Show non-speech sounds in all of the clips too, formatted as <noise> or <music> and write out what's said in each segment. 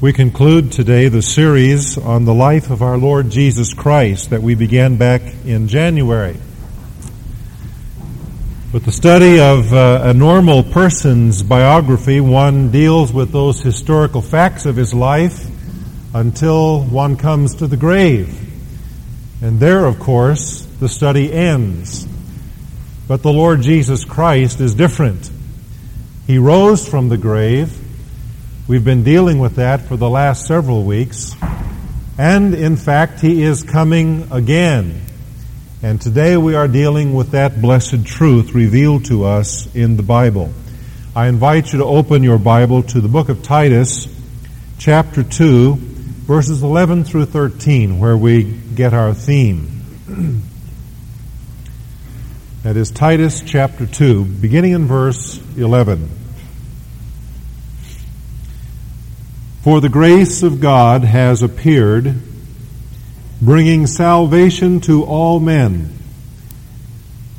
We conclude today the series on the life of our Lord Jesus Christ that we began back in January. With the study of uh, a normal person's biography, one deals with those historical facts of his life until one comes to the grave. And there, of course, the study ends. But the Lord Jesus Christ is different. He rose from the grave We've been dealing with that for the last several weeks. And in fact, He is coming again. And today we are dealing with that blessed truth revealed to us in the Bible. I invite you to open your Bible to the book of Titus, chapter 2, verses 11 through 13, where we get our theme. <clears throat> that is Titus chapter 2, beginning in verse 11. For the grace of God has appeared, bringing salvation to all men,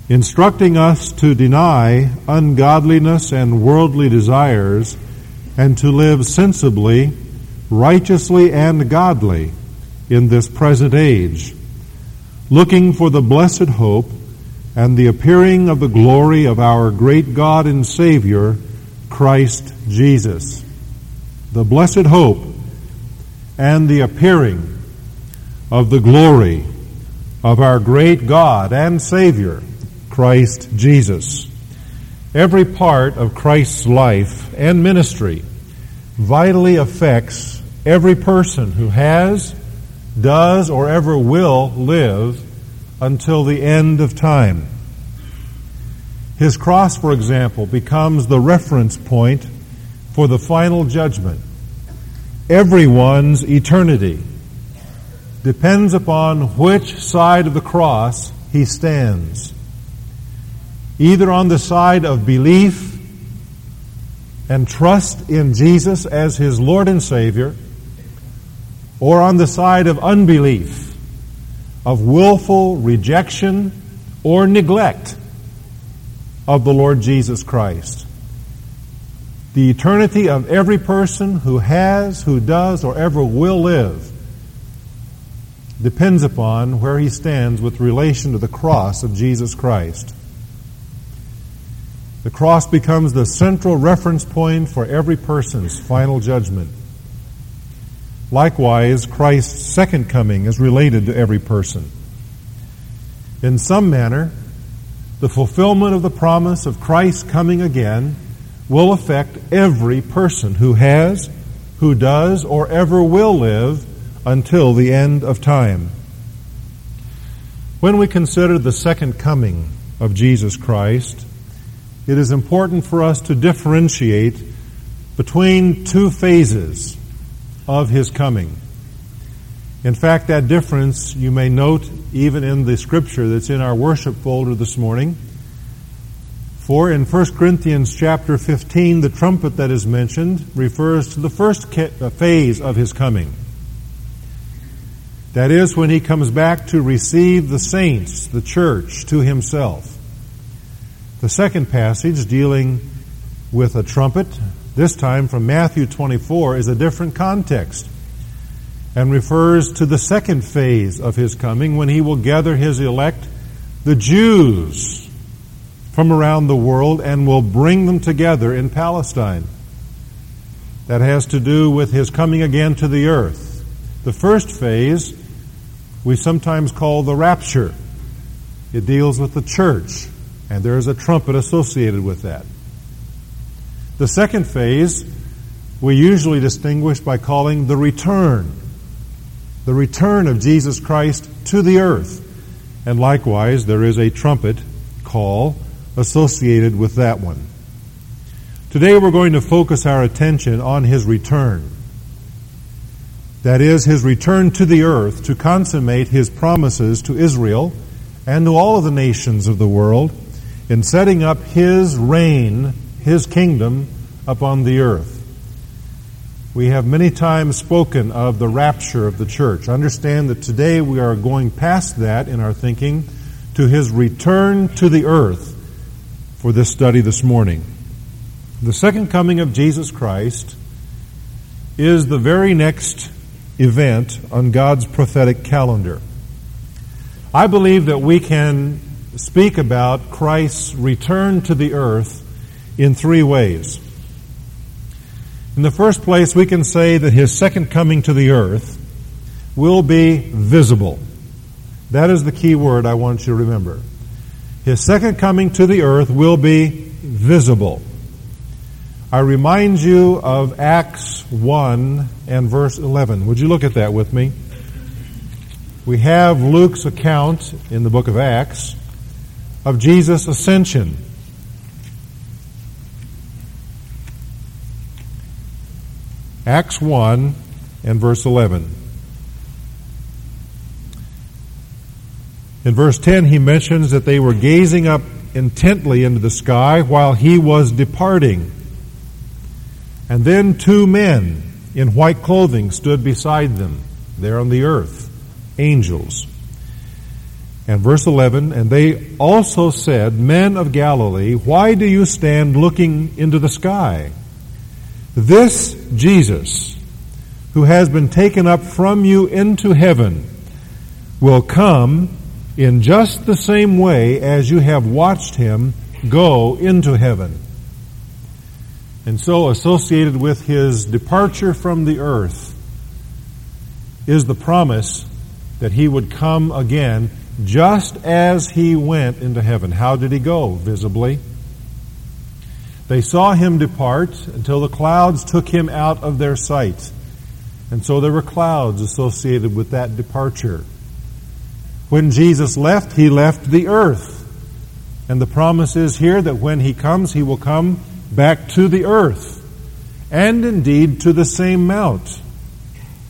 instructing us to deny ungodliness and worldly desires, and to live sensibly, righteously, and godly in this present age, looking for the blessed hope and the appearing of the glory of our great God and Savior, Christ Jesus the blessed hope and the appearing of the glory of our great God and Savior, Christ Jesus. Every part of Christ's life and ministry vitally affects every person who has, does, or ever will live until the end of time. His cross, for example, becomes the reference point for the final judgment. Everyone's eternity depends upon which side of the cross he stands. Either on the side of belief and trust in Jesus as his Lord and Savior, or on the side of unbelief, of willful rejection or neglect of the Lord Jesus Christ. The eternity of every person who has, who does, or ever will live depends upon where he stands with relation to the cross of Jesus Christ. The cross becomes the central reference point for every person's final judgment. Likewise, Christ's second coming is related to every person. In some manner, the fulfillment of the promise of Christ coming again will affect every person who has, who does, or ever will live until the end of time. When we consider the second coming of Jesus Christ, it is important for us to differentiate between two phases of his coming. In fact, that difference you may note even in the scripture that's in our worship folder this morning. For in 1 Corinthians chapter 15, the trumpet that is mentioned refers to the first uh, phase of his coming. That is when he comes back to receive the saints, the church, to himself. The second passage dealing with a trumpet, this time from Matthew 24, is a different context and refers to the second phase of his coming when he will gather his elect, the Jews, from around the world and will bring them together in Palestine. That has to do with his coming again to the earth. The first phase we sometimes call the rapture. It deals with the church, and there is a trumpet associated with that. The second phase we usually distinguish by calling the return. The return of Jesus Christ to the earth. And likewise, there is a trumpet call associated with that one. Today we're going to focus our attention on his return. That is, his return to the earth to consummate his promises to Israel and to all of the nations of the world in setting up his reign, his kingdom upon the earth. We have many times spoken of the rapture of the church. Understand that today we are going past that in our thinking to his return to the earth for this study this morning. The second coming of Jesus Christ is the very next event on God's prophetic calendar. I believe that we can speak about Christ's return to the earth in three ways. In the first place, we can say that his second coming to the earth will be visible. That is the key word I want you to remember. His second coming to the earth will be visible. I remind you of Acts 1 and verse 11. Would you look at that with me? We have Luke's account in the book of Acts of Jesus' ascension. Acts 1 and verse 11. In verse 10, he mentions that they were gazing up intently into the sky while he was departing. And then two men in white clothing stood beside them there on the earth, angels. And verse 11, and they also said, Men of Galilee, why do you stand looking into the sky? This Jesus, who has been taken up from you into heaven, will come in just the same way as you have watched him go into heaven. And so, associated with his departure from the earth is the promise that he would come again just as he went into heaven. How did he go? Visibly. They saw him depart until the clouds took him out of their sight. And so there were clouds associated with that departure. When Jesus left, he left the earth. And the promise is here that when he comes, he will come back to the earth. And indeed to the same mount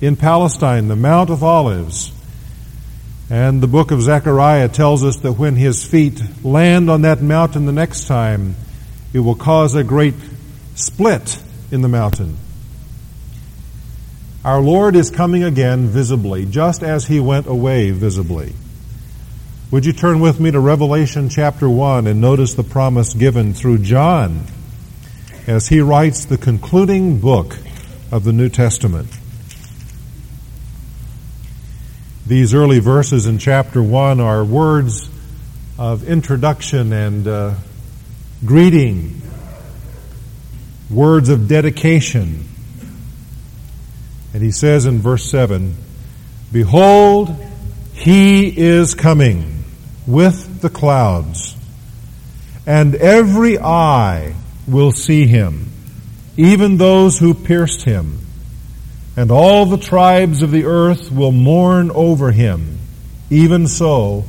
in Palestine, the Mount of Olives. And the book of Zechariah tells us that when his feet land on that mountain the next time, it will cause a great split in the mountain. Our Lord is coming again visibly, just as he went away visibly. Would you turn with me to Revelation chapter 1 and notice the promise given through John as he writes the concluding book of the New Testament? These early verses in chapter 1 are words of introduction and uh, greeting, words of dedication. And he says in verse 7 Behold, he is coming with the clouds, and every eye will see him, even those who pierced him, and all the tribes of the earth will mourn over him. Even so,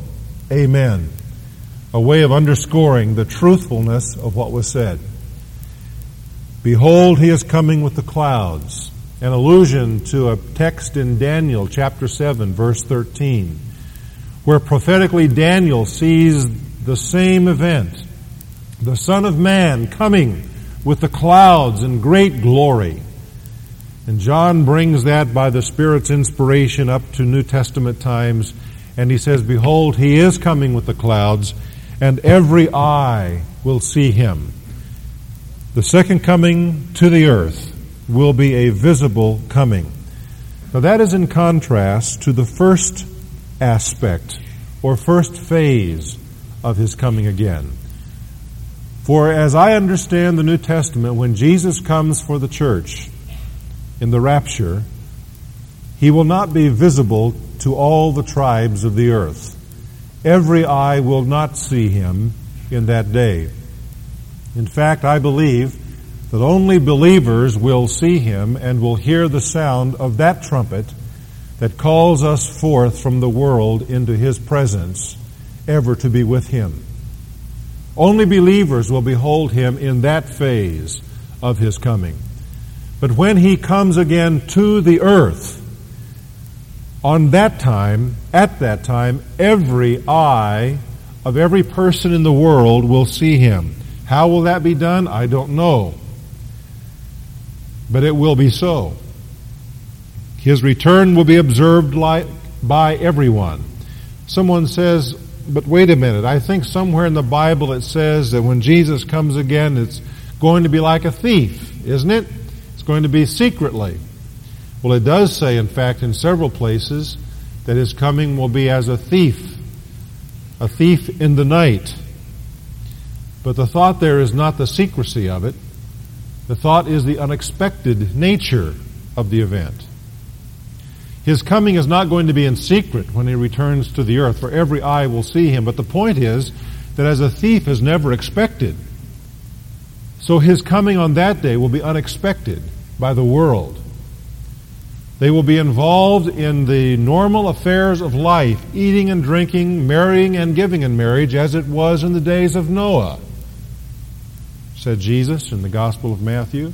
amen. A way of underscoring the truthfulness of what was said. Behold, he is coming with the clouds. An allusion to a text in Daniel chapter 7 verse 13 where prophetically Daniel sees the same event. The Son of Man coming with the clouds in great glory. And John brings that by the Spirit's inspiration up to New Testament times. And he says, Behold, he is coming with the clouds, and every eye will see him. The second coming to the earth will be a visible coming. Now that is in contrast to the first aspect or first phase of his coming again. For as I understand the New Testament, when Jesus comes for the church in the rapture, he will not be visible to all the tribes of the earth. Every eye will not see him in that day. In fact, I believe that only believers will see him and will hear the sound of that trumpet that calls us forth from the world into His presence, ever to be with Him. Only believers will behold Him in that phase of His coming. But when He comes again to the earth, on that time, at that time, every eye of every person in the world will see Him. How will that be done? I don't know. But it will be so. His return will be observed by everyone. Someone says, but wait a minute, I think somewhere in the Bible it says that when Jesus comes again, it's going to be like a thief, isn't it? It's going to be secretly. Well, it does say, in fact, in several places, that his coming will be as a thief, a thief in the night. But the thought there is not the secrecy of it. The thought is the unexpected nature of the event. His coming is not going to be in secret when he returns to the earth, for every eye will see him. But the point is that as a thief is never expected, so his coming on that day will be unexpected by the world. They will be involved in the normal affairs of life, eating and drinking, marrying and giving in marriage, as it was in the days of Noah, said Jesus in the Gospel of Matthew.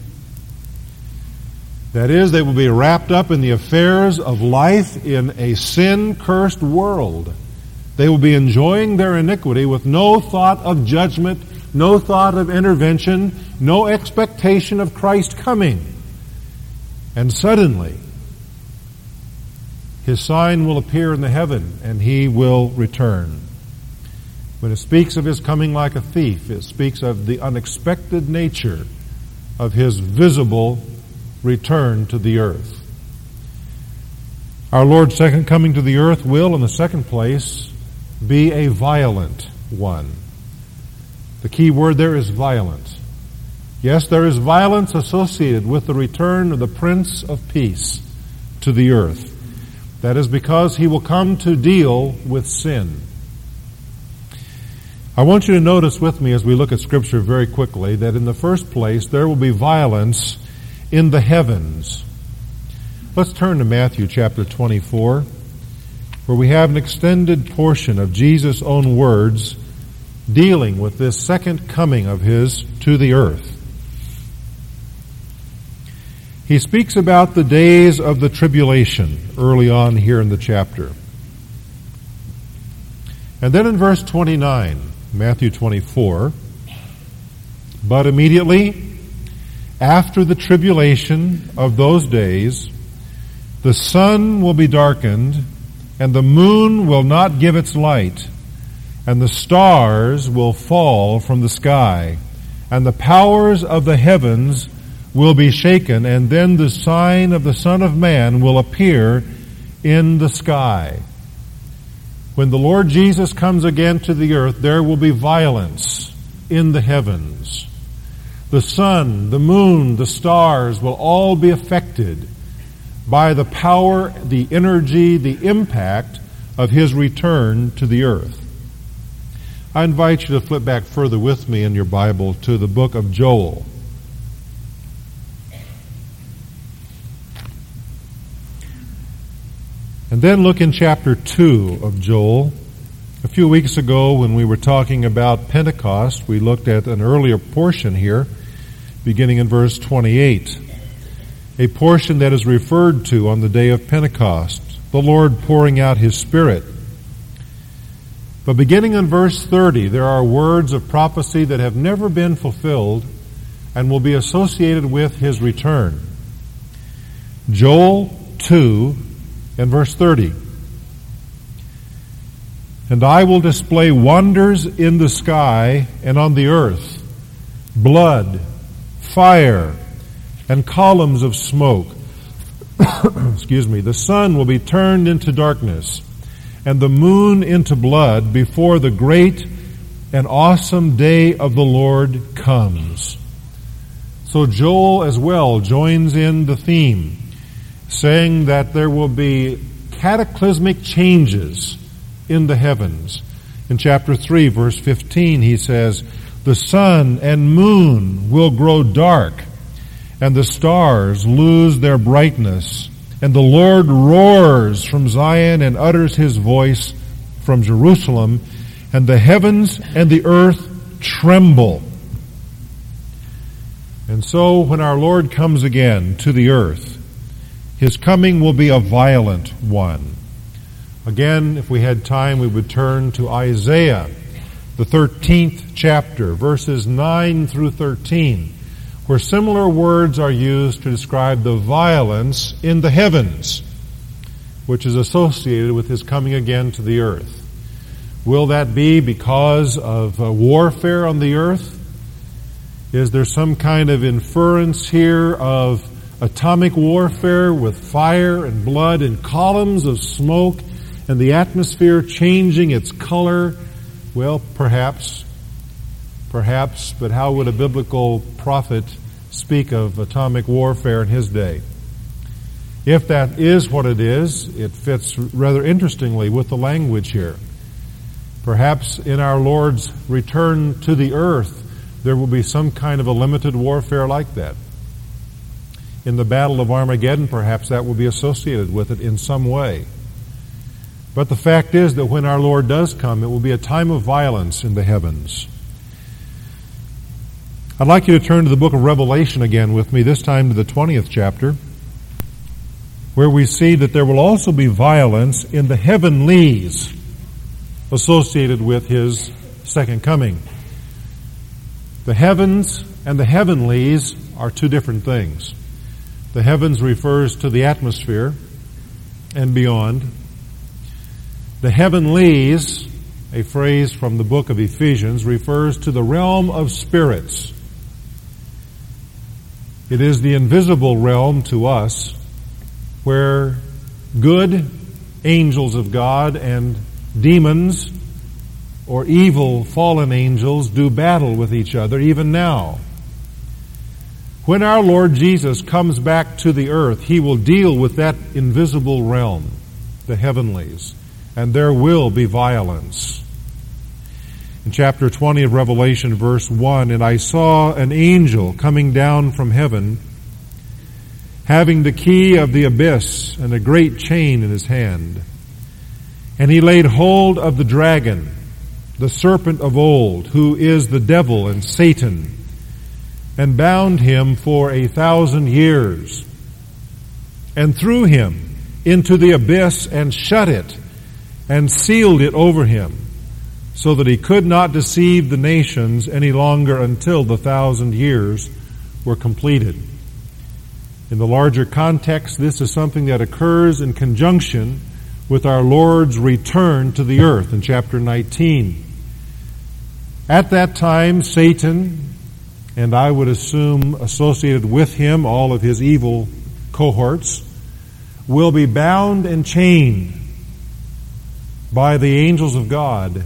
That is, they will be wrapped up in the affairs of life in a sin cursed world. They will be enjoying their iniquity with no thought of judgment, no thought of intervention, no expectation of Christ coming. And suddenly, his sign will appear in the heaven and he will return. When it speaks of his coming like a thief, it speaks of the unexpected nature of his visible return to the earth. Our Lord's second coming to the earth will, in the second place, be a violent one. The key word there is violent. Yes, there is violence associated with the return of the Prince of Peace to the earth. That is because he will come to deal with sin. I want you to notice with me as we look at Scripture very quickly that in the first place there will be violence in the heavens. Let's turn to Matthew chapter 24, where we have an extended portion of Jesus' own words dealing with this second coming of his to the earth. He speaks about the days of the tribulation early on here in the chapter. And then in verse 29, Matthew 24, but immediately after the tribulation of those days, the sun will be darkened, and the moon will not give its light, and the stars will fall from the sky, and the powers of the heavens will be shaken, and then the sign of the Son of Man will appear in the sky. When the Lord Jesus comes again to the earth, there will be violence in the heavens. The sun, the moon, the stars will all be affected by the power, the energy, the impact of his return to the earth. I invite you to flip back further with me in your Bible to the book of Joel. And then look in chapter 2 of Joel. Few weeks ago, when we were talking about Pentecost, we looked at an earlier portion here, beginning in verse 28. A portion that is referred to on the day of Pentecost, the Lord pouring out His Spirit. But beginning in verse 30, there are words of prophecy that have never been fulfilled and will be associated with His return. Joel 2, and verse 30. And I will display wonders in the sky and on the earth, blood, fire, and columns of smoke. <coughs> Excuse me. The sun will be turned into darkness and the moon into blood before the great and awesome day of the Lord comes. So Joel as well joins in the theme saying that there will be cataclysmic changes in the heavens. In chapter 3, verse 15, he says, The sun and moon will grow dark, and the stars lose their brightness, and the Lord roars from Zion and utters his voice from Jerusalem, and the heavens and the earth tremble. And so, when our Lord comes again to the earth, his coming will be a violent one. Again, if we had time, we would turn to Isaiah, the 13th chapter, verses 9 through 13, where similar words are used to describe the violence in the heavens, which is associated with his coming again to the earth. Will that be because of uh, warfare on the earth? Is there some kind of inference here of atomic warfare with fire and blood and columns of smoke and the atmosphere changing its color? Well, perhaps. Perhaps, but how would a biblical prophet speak of atomic warfare in his day? If that is what it is, it fits rather interestingly with the language here. Perhaps in our Lord's return to the earth, there will be some kind of a limited warfare like that. In the Battle of Armageddon, perhaps that will be associated with it in some way. But the fact is that when our Lord does come, it will be a time of violence in the heavens. I'd like you to turn to the book of Revelation again with me, this time to the 20th chapter, where we see that there will also be violence in the heavenlies associated with his second coming. The heavens and the heavenlies are two different things. The heavens refers to the atmosphere and beyond. The heavenlies, a phrase from the book of Ephesians, refers to the realm of spirits. It is the invisible realm to us where good angels of God and demons or evil fallen angels do battle with each other even now. When our Lord Jesus comes back to the earth, he will deal with that invisible realm, the heavenlies, and there will be violence. In chapter 20 of Revelation, verse 1, and I saw an angel coming down from heaven, having the key of the abyss and a great chain in his hand. And he laid hold of the dragon, the serpent of old, who is the devil and Satan, and bound him for a thousand years, and threw him into the abyss and shut it, and sealed it over him, so that he could not deceive the nations any longer until the thousand years were completed. In the larger context, this is something that occurs in conjunction with our Lord's return to the earth in chapter 19. At that time, Satan, and I would assume associated with him all of his evil cohorts, will be bound and chained by the angels of God.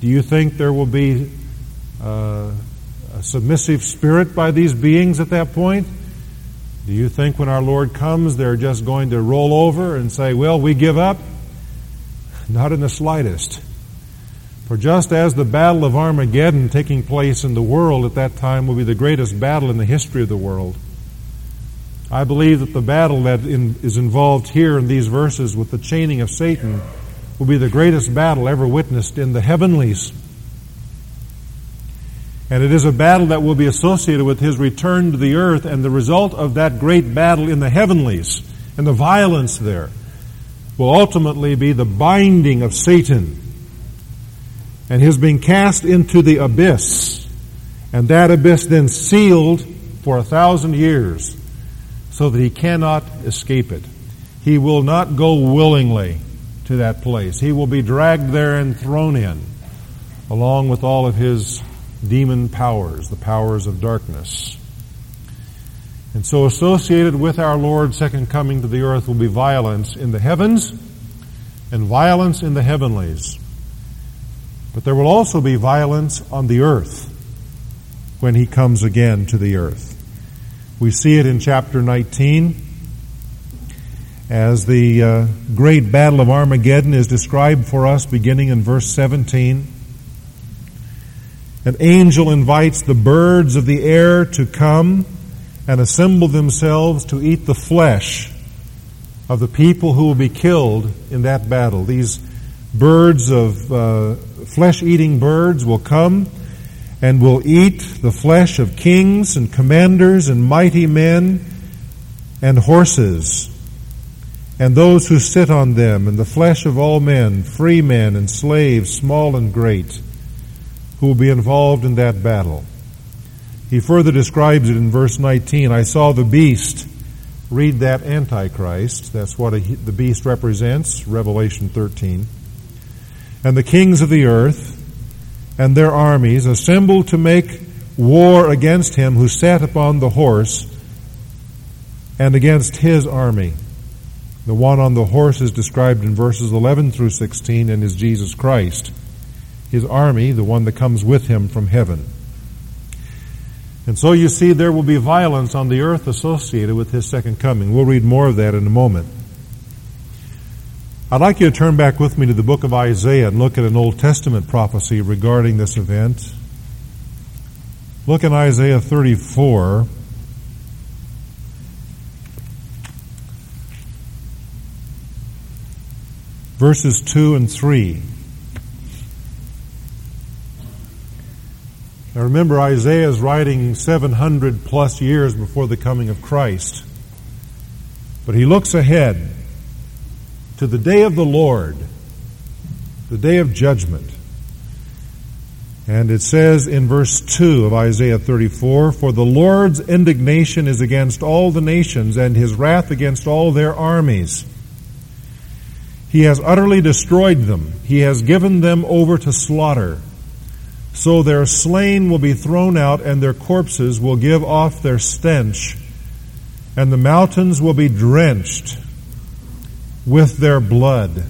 Do you think there will be uh, a submissive spirit by these beings at that point? Do you think when our Lord comes, they're just going to roll over and say, well, we give up? <laughs> Not in the slightest. For just as the battle of Armageddon taking place in the world at that time will be the greatest battle in the history of the world, I believe that the battle that in, is involved here in these verses with the chaining of Satan will be the greatest battle ever witnessed in the heavenlies. And it is a battle that will be associated with his return to the earth and the result of that great battle in the heavenlies and the violence there will ultimately be the binding of Satan and his being cast into the abyss and that abyss then sealed for a thousand years so that he cannot escape it. He will not go willingly to that place. He will be dragged there and thrown in along with all of his demon powers, the powers of darkness. And so associated with our Lord's second coming to the earth will be violence in the heavens and violence in the heavenlies. But there will also be violence on the earth when he comes again to the earth. We see it in chapter 19 as the uh, great battle of Armageddon is described for us beginning in verse 17. An angel invites the birds of the air to come and assemble themselves to eat the flesh of the people who will be killed in that battle. These birds of uh, flesh eating birds will come and will eat the flesh of kings and commanders and mighty men and horses and those who sit on them and the flesh of all men, free men and slaves, small and great who will be involved in that battle. He further describes it in verse 19. I saw the beast. Read that Antichrist. That's what a, the beast represents, Revelation 13. And the kings of the earth and their armies assembled to make war against him who sat upon the horse and against his army. The one on the horse is described in verses 11 through 16 and is Jesus Christ. His army, the one that comes with him from heaven. And so you see there will be violence on the earth associated with his second coming. We'll read more of that in a moment. I'd like you to turn back with me to the book of Isaiah and look at an Old Testament prophecy regarding this event. Look in Isaiah 34. Verses 2 and 3. Now remember, Isaiah is writing 700 plus years before the coming of Christ. But he looks ahead to the day of the Lord, the day of judgment. And it says in verse 2 of Isaiah 34 For the Lord's indignation is against all the nations, and his wrath against all their armies. He has utterly destroyed them, he has given them over to slaughter. So their slain will be thrown out, and their corpses will give off their stench, and the mountains will be drenched with their blood.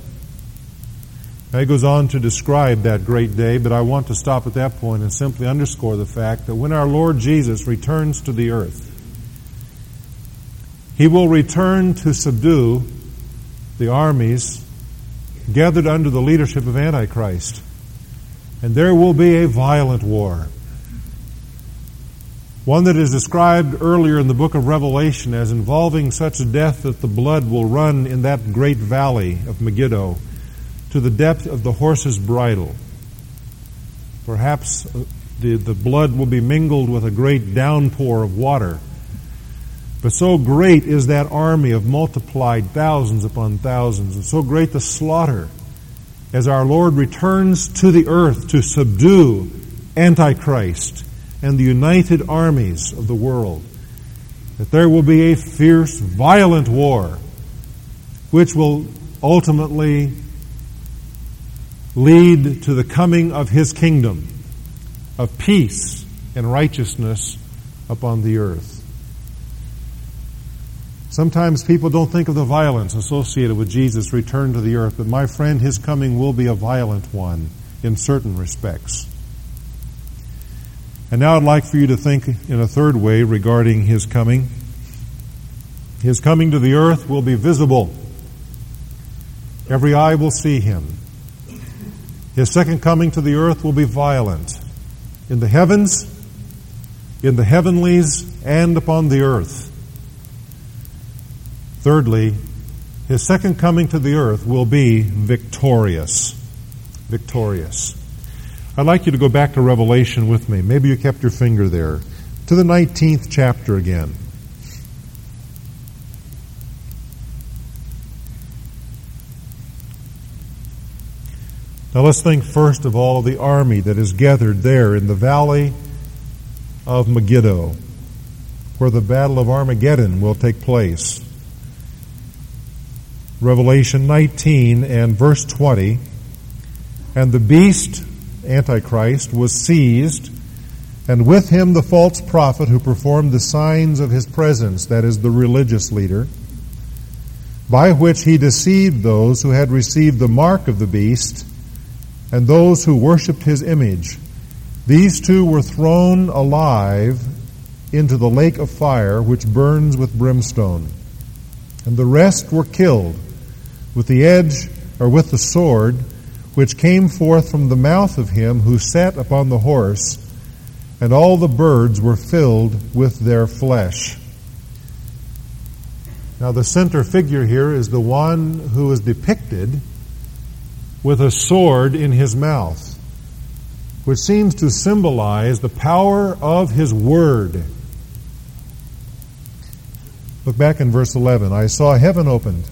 Now he goes on to describe that great day, but I want to stop at that point and simply underscore the fact that when our Lord Jesus returns to the earth, he will return to subdue the armies gathered under the leadership of Antichrist and there will be a violent war. One that is described earlier in the book of Revelation as involving such a death that the blood will run in that great valley of Megiddo to the depth of the horse's bridle. Perhaps uh, the, the blood will be mingled with a great downpour of water. But so great is that army of multiplied thousands upon thousands, and so great the slaughter as our Lord returns to the earth to subdue Antichrist and the united armies of the world, that there will be a fierce, violent war which will ultimately lead to the coming of his kingdom of peace and righteousness upon the earth. Sometimes people don't think of the violence associated with Jesus' return to the earth, but my friend, his coming will be a violent one in certain respects. And now I'd like for you to think in a third way regarding his coming. His coming to the earth will be visible. Every eye will see him. His second coming to the earth will be violent. In the heavens, in the heavenlies, and upon the earth. Thirdly, his second coming to the earth will be victorious. Victorious. I'd like you to go back to Revelation with me. Maybe you kept your finger there. To the 19th chapter again. Now let's think first of all of the army that is gathered there in the valley of Megiddo, where the battle of Armageddon will take place. Revelation 19 and verse 20. And the beast, Antichrist, was seized, and with him the false prophet who performed the signs of his presence, that is, the religious leader, by which he deceived those who had received the mark of the beast and those who worshipped his image. These two were thrown alive into the lake of fire which burns with brimstone. And the rest were killed with the edge or with the sword which came forth from the mouth of him who sat upon the horse, and all the birds were filled with their flesh. Now, the center figure here is the one who is depicted with a sword in his mouth, which seems to symbolize the power of his word. Look back in verse 11. I saw heaven opened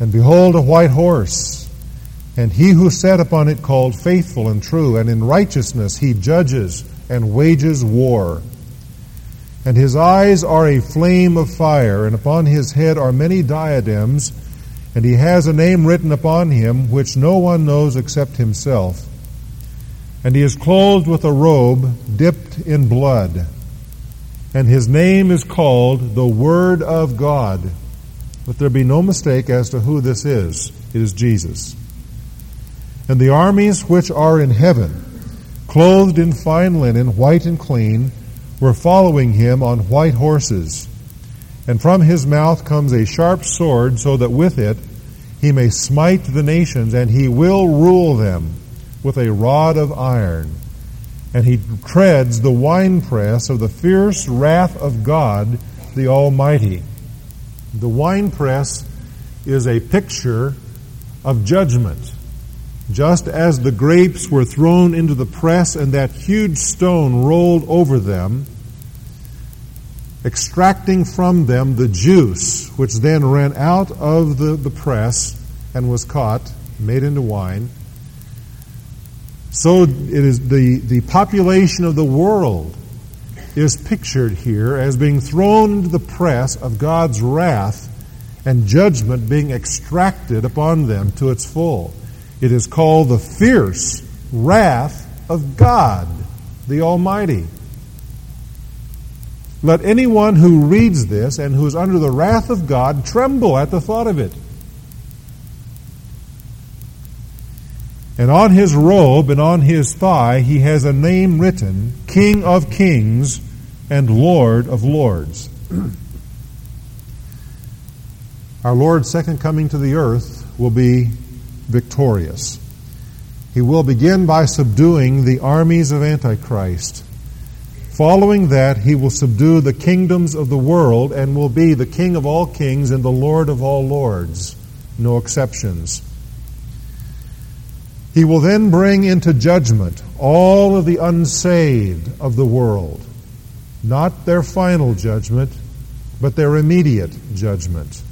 and behold, a white horse, and he who sat upon it called faithful and true, and in righteousness he judges and wages war. And his eyes are a flame of fire, and upon his head are many diadems, and he has a name written upon him which no one knows except himself. And he is clothed with a robe dipped in blood. and his name is called the Word of God. Let there be no mistake as to who this is. It is Jesus. And the armies which are in heaven, clothed in fine linen, white and clean, were following him on white horses. And from his mouth comes a sharp sword, so that with it he may smite the nations, and he will rule them with a rod of iron and he treads the winepress of the fierce wrath of God the Almighty. The winepress is a picture of judgment. Just as the grapes were thrown into the press and that huge stone rolled over them, extracting from them the juice, which then ran out of the, the press and was caught, made into wine, so it is the, the population of the world is pictured here as being thrown into the press of God's wrath and judgment being extracted upon them to its full. It is called the fierce wrath of God, the Almighty. Let anyone who reads this and who is under the wrath of God tremble at the thought of it. And on his robe and on his thigh he has a name written King of Kings and Lord of Lords. <clears throat> Our Lord's second coming to the earth will be victorious. He will begin by subduing the armies of Antichrist. Following that, he will subdue the kingdoms of the world and will be the King of all kings and the Lord of all lords. No exceptions. He will then bring into judgment all of the unsaved of the world. Not their final judgment, but their immediate judgment.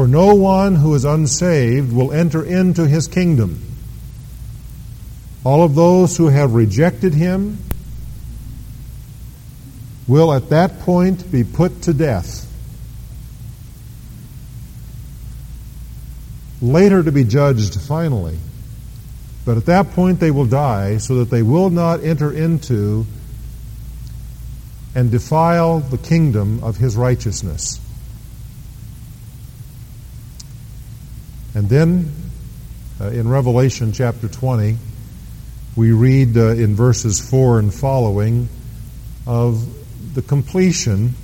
For no one who is unsaved will enter into his kingdom. All of those who have rejected him will at that point be put to death. Later to be judged finally. But at that point they will die so that they will not enter into and defile the kingdom of his righteousness. And then uh, in Revelation chapter 20, we read uh, in verses 4 and following of the completion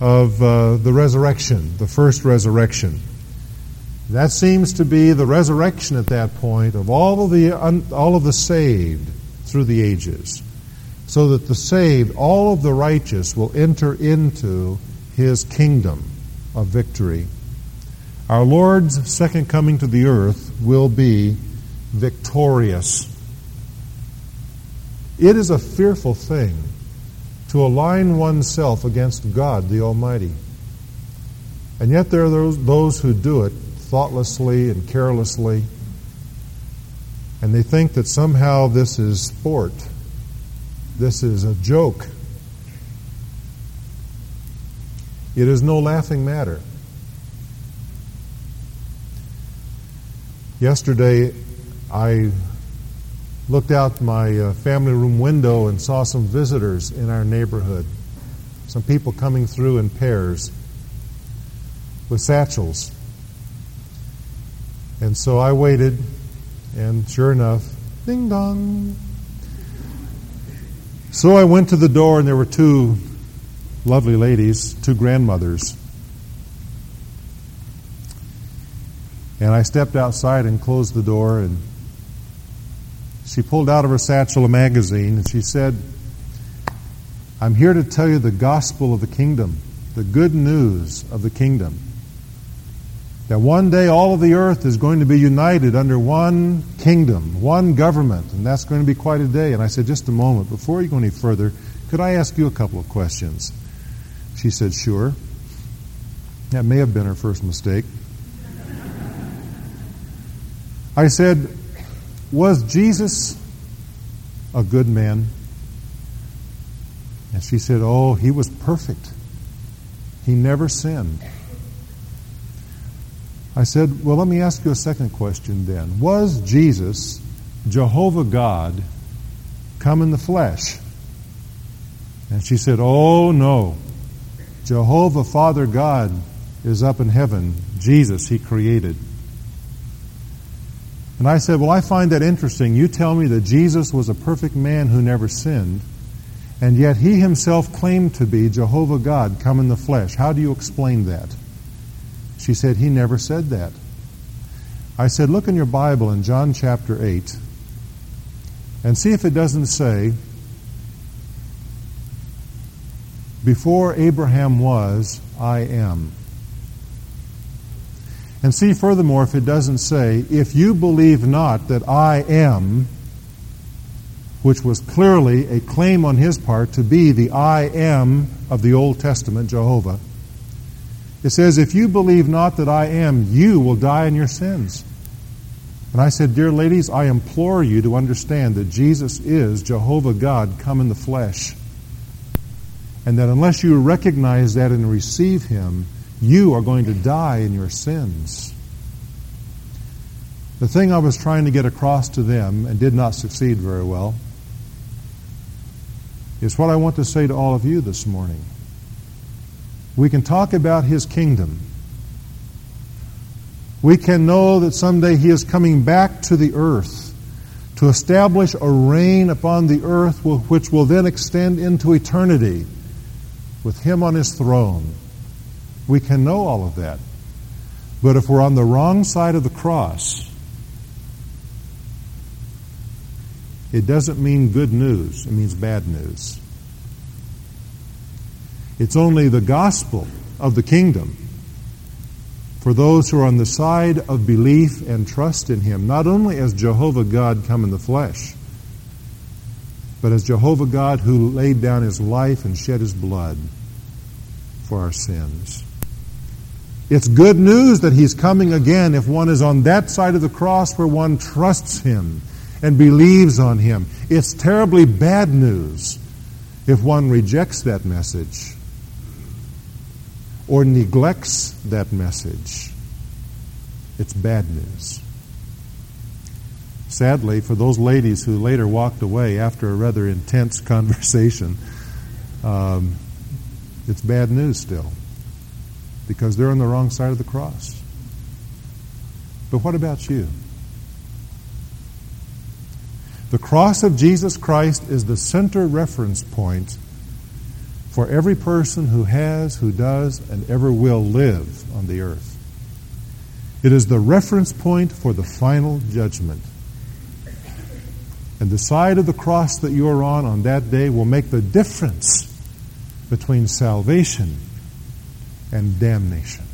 of uh, the resurrection, the first resurrection. That seems to be the resurrection at that point of all of the all of the saved through the ages, so that the saved, all of the righteous, will enter into His kingdom of victory. Our Lord's second coming to the earth will be victorious. It is a fearful thing to align oneself against God the Almighty. And yet there are those, those who do it thoughtlessly and carelessly. And they think that somehow this is sport. This is a joke. It is no laughing matter. Yesterday, I looked out my uh, family room window and saw some visitors in our neighborhood. Some people coming through in pairs with satchels. And so I waited, and sure enough, ding dong. So I went to the door, and there were two lovely ladies, two grandmothers. And I stepped outside and closed the door, and she pulled out of her satchel a magazine, and she said, I'm here to tell you the gospel of the kingdom, the good news of the kingdom that one day all of the earth is going to be united under one kingdom, one government, and that's going to be quite a day. And I said, just a moment, before you go any further, could I ask you a couple of questions? She said, sure. That may have been her first mistake. I said, was Jesus a good man? And she said, oh, he was perfect. He never sinned. I said, Well, let me ask you a second question then. Was Jesus, Jehovah God, come in the flesh? And she said, Oh, no. Jehovah, Father God, is up in heaven. Jesus, He created. And I said, Well, I find that interesting. You tell me that Jesus was a perfect man who never sinned, and yet He Himself claimed to be Jehovah God come in the flesh. How do you explain that? She said, He never said that. I said, Look in your Bible in John chapter 8 and see if it doesn't say, Before Abraham was, I am. And see furthermore if it doesn't say, If you believe not that I am, which was clearly a claim on his part to be the I am of the Old Testament, Jehovah. It says, If you believe not that I am, you will die in your sins. And I said, Dear ladies, I implore you to understand that Jesus is Jehovah God come in the flesh. And that unless you recognize that and receive Him, you are going to die in your sins. The thing I was trying to get across to them and did not succeed very well is what I want to say to all of you this morning. We can talk about His kingdom we can know that someday He is coming back to the earth to establish a reign upon the earth which will then extend into eternity with Him on His throne. We can know all of that. But if we're on the wrong side of the cross, it doesn't mean good news, it means bad news. It's only the gospel of the kingdom for those who are on the side of belief and trust in Him, not only as Jehovah God come in the flesh, but as Jehovah God who laid down His life and shed His blood for our sins. It's good news that He's coming again if one is on that side of the cross where one trusts Him and believes on Him. It's terribly bad news if one rejects that message or neglects that message, it's bad news. Sadly, for those ladies who later walked away after a rather intense <laughs> conversation, um, it's bad news still because they're on the wrong side of the cross. But what about you? The cross of Jesus Christ is the center reference point for every person who has, who does, and ever will live on the earth. It is the reference point for the final judgment. And the side of the cross that you are on on that day will make the difference between salvation and damnation.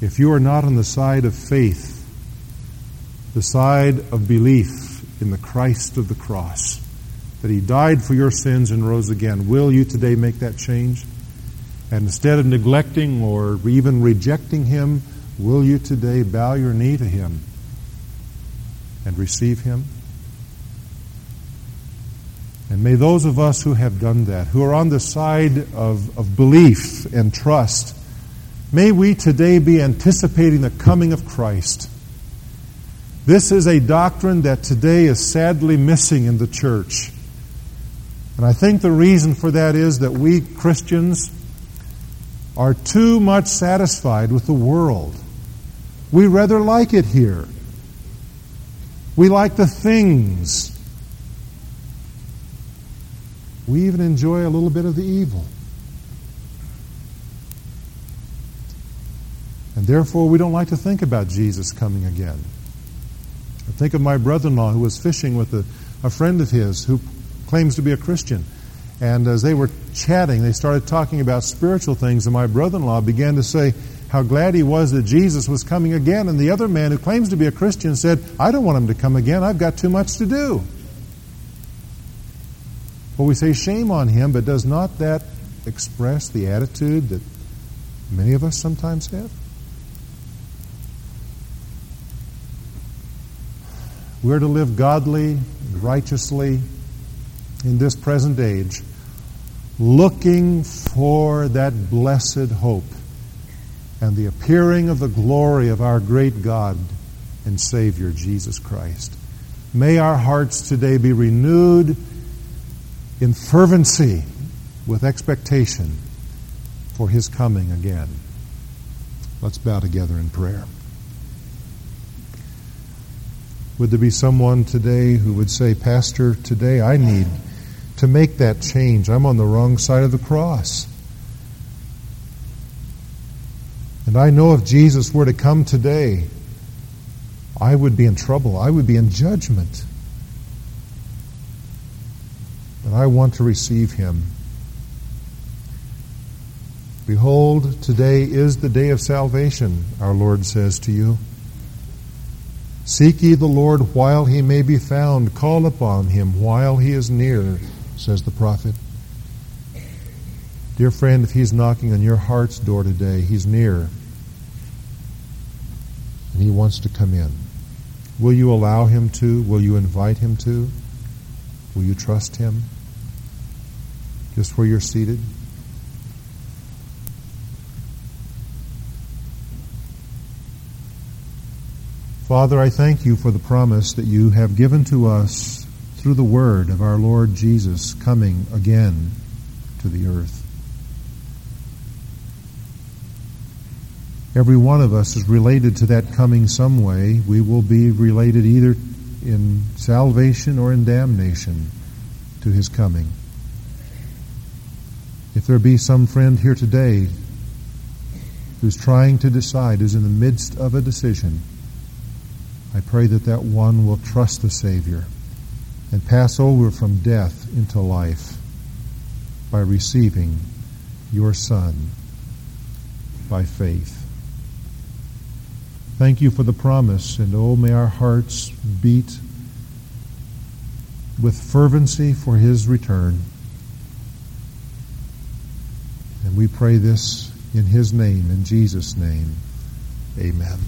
If you are not on the side of faith, the side of belief in the Christ of the cross, that He died for your sins and rose again. Will you today make that change? And instead of neglecting or even rejecting Him, will you today bow your knee to Him and receive Him? And may those of us who have done that, who are on the side of, of belief and trust, may we today be anticipating the coming of Christ. This is a doctrine that today is sadly missing in the church. And I think the reason for that is that we Christians are too much satisfied with the world. We rather like it here. We like the things. We even enjoy a little bit of the evil. And therefore, we don't like to think about Jesus coming again. I think of my brother in law who was fishing with a, a friend of his who claims to be a Christian. And as they were chatting, they started talking about spiritual things, and my brother in law began to say how glad he was that Jesus was coming again. And the other man who claims to be a Christian said, I don't want him to come again. I've got too much to do. Well, we say shame on him, but does not that express the attitude that many of us sometimes have? We're to live godly, righteously, in this present age, looking for that blessed hope and the appearing of the glory of our great God and Savior, Jesus Christ. May our hearts today be renewed in fervency with expectation for his coming again. Let's bow together in prayer. Would there be someone today who would say, Pastor, today I need to make that change. I'm on the wrong side of the cross. And I know if Jesus were to come today, I would be in trouble. I would be in judgment. And I want to receive him. Behold, today is the day of salvation, our Lord says to you. Seek ye the Lord while he may be found. Call upon him while he is near, says the prophet. Dear friend, if he's knocking on your heart's door today, he's near. And he wants to come in. Will you allow him to? Will you invite him to? Will you trust him? Just where you're seated? Father, I thank you for the promise that you have given to us through the word of our Lord Jesus coming again to the earth. Every one of us is related to that coming some way. We will be related either in salvation or in damnation to his coming. If there be some friend here today who's trying to decide, is in the midst of a decision, I pray that that one will trust the Savior and pass over from death into life by receiving your Son by faith. Thank you for the promise, and oh, may our hearts beat with fervency for his return. And we pray this in his name, in Jesus' name. Amen.